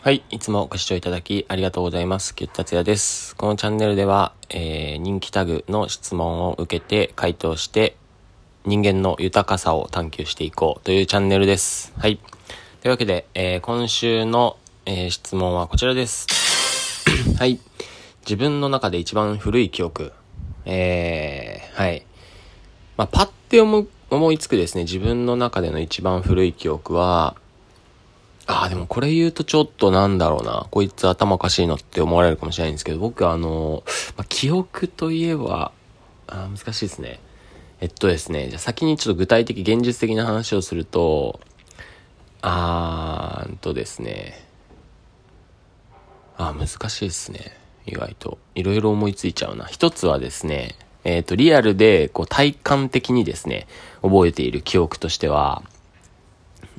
はい。いつもご視聴いただきありがとうございます。キュッタツヤです。このチャンネルでは、えー、人気タグの質問を受けて回答して人間の豊かさを探求していこうというチャンネルです。はい。というわけで、えー、今週の、えー、質問はこちらです。はい。自分の中で一番古い記憶。えー、はい。まあ、パッて思思いつくですね、自分の中での一番古い記憶は、ああ、でもこれ言うとちょっとなんだろうな。こいつ頭おかしいのって思われるかもしれないんですけど、僕あの、まあ、記憶といえば、あ難しいですね。えっとですね、じゃ先にちょっと具体的、現実的な話をすると、あーんとですね、あ難しいですね。意外と。いろいろ思いついちゃうな。一つはですね、えっ、ー、と、リアルで、こう、体感的にですね、覚えている記憶としては、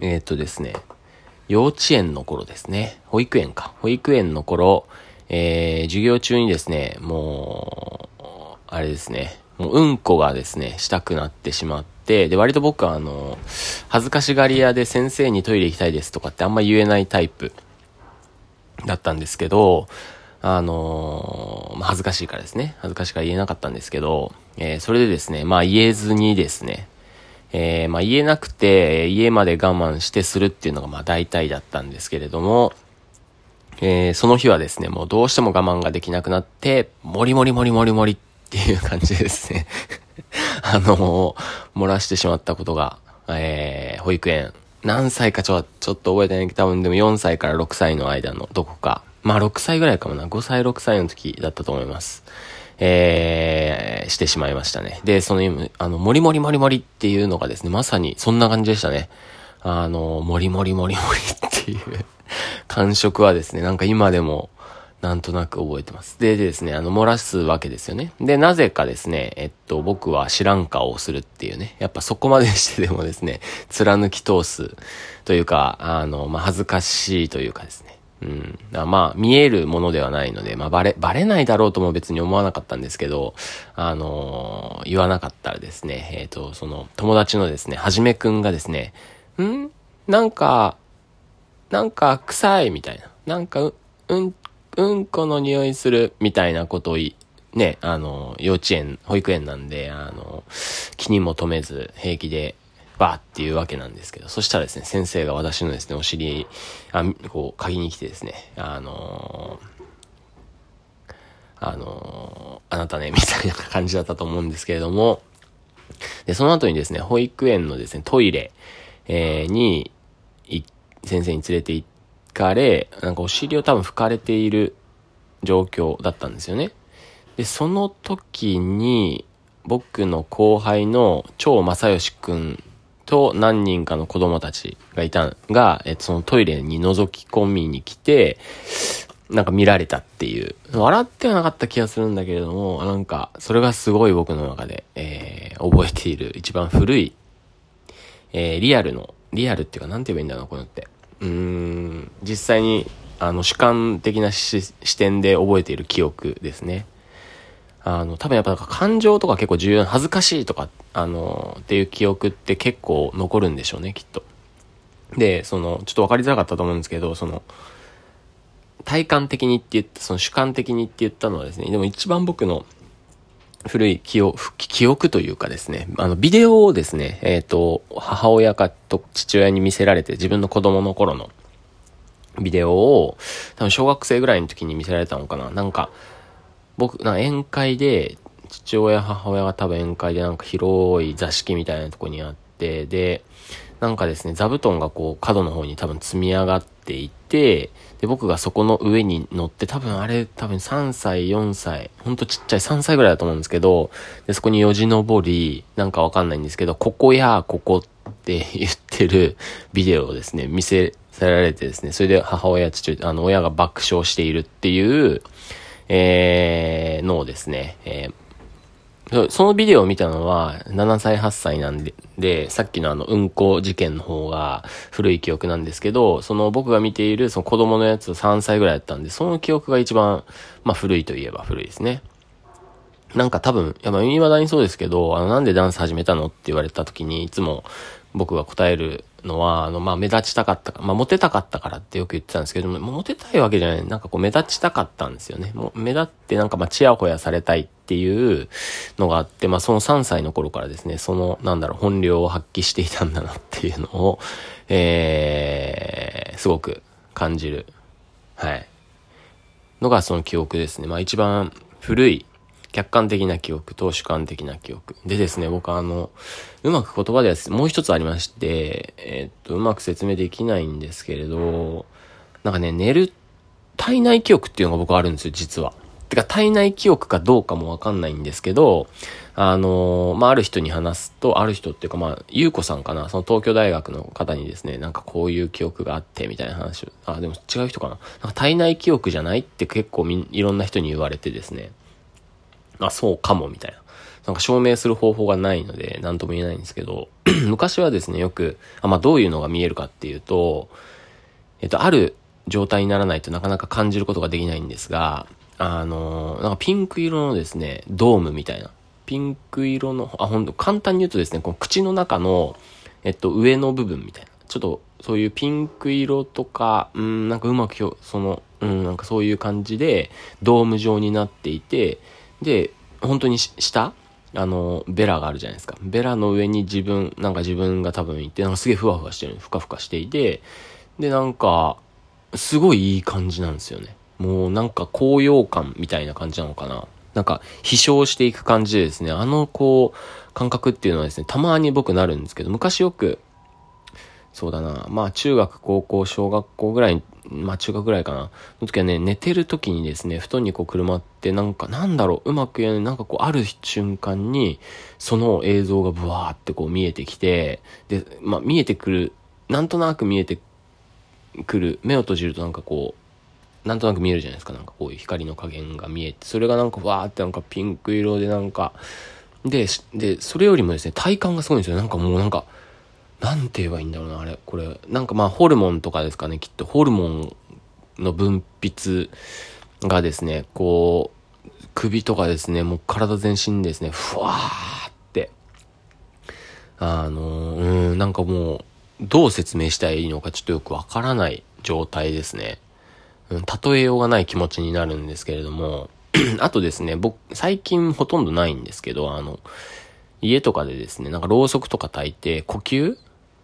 えっ、ー、とですね、幼稚園の頃ですね。保育園か。保育園の頃、えー、授業中にですね、もう、あれですね、もううんこがですね、したくなってしまって、で、割と僕はあの、恥ずかしがり屋で先生にトイレ行きたいですとかってあんま言えないタイプだったんですけど、あのまあ、恥ずかしいからですね。恥ずかしいから言えなかったんですけど、えー、それでですね、まあ言えずにですね、えー、まあ言えなくて、家まで我慢してするっていうのがまあ大体だったんですけれども、えー、その日はですね、もうどうしても我慢ができなくなって、もりもりもりもりもりっていう感じですね。あの漏らしてしまったことが、えー、保育園、何歳かちょ、ちょっと覚えてないけど、多分でも4歳から6歳の間のどこか、まあ6歳ぐらいかもな、5歳6歳の時だったと思います。えー、してしまいましたね。で、その、あの、もりもりもりもりっていうのがですね、まさにそんな感じでしたね。あの、もりもりもりもりっていう感触はですね、なんか今でも、なんとなく覚えてます。ででですね、あの、漏らすわけですよね。で、なぜかですね、えっと、僕は知らん顔をするっていうね、やっぱそこまでしてでもですね、貫き通すというか、あの、まあ、恥ずかしいというかですね、うん。まあ、見えるものではないので、まあ、バレ、バレないだろうとも別に思わなかったんですけど、あのー、言わなかったらですね、えっ、ー、と、その、友達のですね、はじめくんがですね、ん？なんか、なんか臭いみたいな。なんかう、ん、うんこの匂いするみたいなことを、ね、あの、幼稚園、保育園なんで、あの、気にも留めず平気でバーっていうわけなんですけど、そしたらですね、先生が私のですね、お尻、あ、こう、鍵に来てですね、あのー、あのー、あなたね、みたいな感じだったと思うんですけれども、で、その後にですね、保育園のですね、トイレ、えー、に、先生に連れて行かれ、なんかお尻を多分拭かれている状況だったんですよね。で、その時に、僕の後輩の超正義くんと何人かの子供たちがいたが、え、そのトイレに覗き込みに来て、なんか見られたっていう。笑ってはなかった気がするんだけれども、なんか、それがすごい僕の中で、えー、覚えている一番古い、えー、リアルの、リアルっていうか、なんて言えばいいんだろう、こういうのって。うーん、実際に、あの、主観的な視点で覚えている記憶ですね。あの、多分やっぱ感情とか結構重要な、恥ずかしいとか、あの、っていう記憶って結構残るんでしょうね、きっと。で、その、ちょっと分かりづらかったと思うんですけど、その、体感的にって言った、その主観的にって言ったのはですね、でも一番僕の古い記憶、記憶というかですね、あの、ビデオをですね、えっ、ー、と、母親かと父親に見せられて、自分の子供の頃のビデオを、多分小学生ぐらいの時に見せられたのかな。なんか、僕、な宴会で、父親、母親が多分宴会でなんか広い座敷みたいなとこにあって、で、なんかですね、座布団がこう角の方に多分積み上がっていて、で、僕がそこの上に乗って、多分あれ、多分3歳、4歳、ほんとちっちゃい3歳ぐらいだと思うんですけど、で、そこによじ登り、なんかわかんないんですけど、ここや、ここって 言ってるビデオをですね、見せられてですね、それで母親、父親、あの、親が爆笑しているっていう、えー、のをですね、えー、そのビデオを見たのは7歳8歳なんで、で、さっきのあの、運行事件の方が古い記憶なんですけど、その僕が見ているその子供のやつ3歳ぐらいだったんで、その記憶が一番、まあ古いといえば古いですね。なんか多分、いやまあ未だにそうですけど、あの、なんでダンス始めたのって言われた時に、いつも僕が答えるのは、あの、まあ、目立ちたかったか、まあ、モテたかったからってよく言ってたんですけども、モテたいわけじゃない。なんかこう、目立ちたかったんですよね。もう、目立ってなんかまあ、チヤホヤされたいっていうのがあって、まあ、その3歳の頃からですね、その、なんだろう、本領を発揮していたんだなっていうのを、えー、すごく感じる。はい。のがその記憶ですね。まあ、一番古い客観的な記憶と主観的な記憶。でですね、僕あの、うまく言葉ではもう一つありまして、え、っと、うまく説明できないんですけれど、なんかね、寝る体内記憶っていうのが僕あるんですよ、実は。てか、体内記憶かどうかもわかんないんですけど、あのまあ、ある人に話すと、ある人っていうか、まあ、ゆうこさんかな、その東京大学の方にですね、なんかこういう記憶があって、みたいな話を、あ、でも違う人かな。なんか体内記憶じゃないって結構みいろんな人に言われてですね。あ、そうかも、みたいな。なんか証明する方法がないので、なんとも言えないんですけど、昔はですね、よく、あ、まあ、どういうのが見えるかっていうと、えっと、ある状態にならないとなかなか感じることができないんですが、あの、なんかピンク色のですね、ドームみたいな。ピンク色の、あ、ほんと、簡単に言うとですね、この口の中の、えっと、上の部分みたいな。ちょっと、そういうピンク色とか、うん、なんかうまくその、うん、なんかそういう感じで、ドーム状になっていて、で、本当に下？あの、ベラがあるじゃないですか。ベラの上に自分、なんか自分が多分いて、なんかすげえふわふわしてる、ふかふかしていて、で、なんか、すごいいい感じなんですよね。もうなんか高揚感みたいな感じなのかな。なんか、飛翔していく感じでですね、あの、こう、感覚っていうのはですね、たまに僕なるんですけど、昔よく、そうだな、まあ中学、高校、小学校ぐらいまあ中学ぐらいかな。の時はね、寝てる時にですね、布団にこう車ってなんか、なんだろう、うまく言えない、なんかこう、ある瞬間に、その映像がブワーってこう見えてきて、で、まあ見えてくる、なんとなく見えてくる、目を閉じるとなんかこう、なんとなく見えるじゃないですか。なんかこういう光の加減が見えて、それがなんかわーってなんかピンク色でなんか、で、で、それよりもですね、体感がすごいんですよ。なんかもうなんか、なんて言えばいいんだろうな、あれ。これ、なんかまあ、ホルモンとかですかね、きっと。ホルモンの分泌がですね、こう、首とかですね、もう体全身ですね、ふわーって、あの、うん、なんかもう、どう説明したらいいのかちょっとよくわからない状態ですね。うん、例えようがない気持ちになるんですけれども、あとですね、僕、最近ほとんどないんですけど、あの、家とかでですね、なんかろうそくとか焚いて、呼吸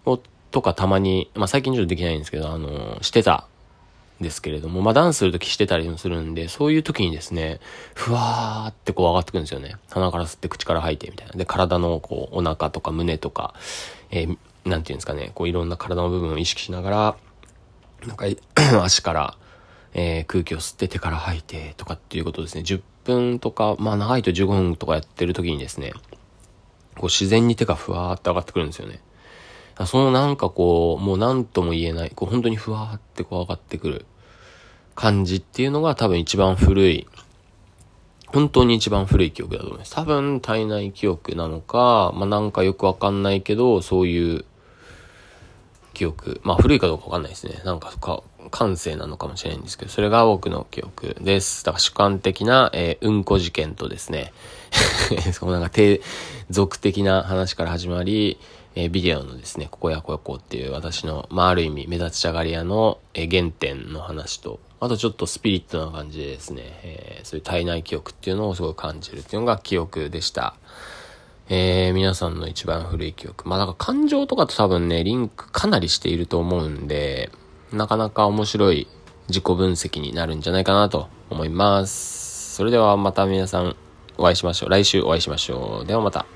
を、とかたまに、まあ最近ちょっとできないんですけど、あの、してたですけれども、まあダンスするときしてたりもするんで、そういう時にですね、ふわーってこう上がってくるんですよね。鼻から吸って口から吐いてみたいな。で、体のこう、お腹とか胸とか、えー、なんていうんですかね、こういろんな体の部分を意識しながら、なんか、足から、えー、空気を吸って手から吐いてとかっていうことですね。10分とか、まあ長いと15分とかやってる時にですね、こう自然に手がふわーって上がってくるんですよね。そのなんかこう、もう何とも言えない、こう本当にふわーってこう上がってくる感じっていうのが多分一番古い、本当に一番古い記憶だと思います。多分体内記憶なのか、まあなんかよくわかんないけど、そういう記憶。まあ古いかどうかわかんないですね。なんかか、感性なのかもしれないんですけど、それが僕の記憶です。だから主観的な、えー、うんこ事件とですね、そのなんか低俗的な話から始まり、えー、ビデオのですね、ここやこやこっていう私の、まあ、ある意味目立ちたがり屋の、えー、原点の話と、あとちょっとスピリットな感じでですね、えー、そういう体内記憶っていうのをすごい感じるっていうのが記憶でした。えー、皆さんの一番古い記憶。まあ、なんか感情とかと多分ね、リンクかなりしていると思うんで、なかなか面白い自己分析になるんじゃないかなと思います。それではまた皆さんお会いしましょう。来週お会いしましょう。ではまた。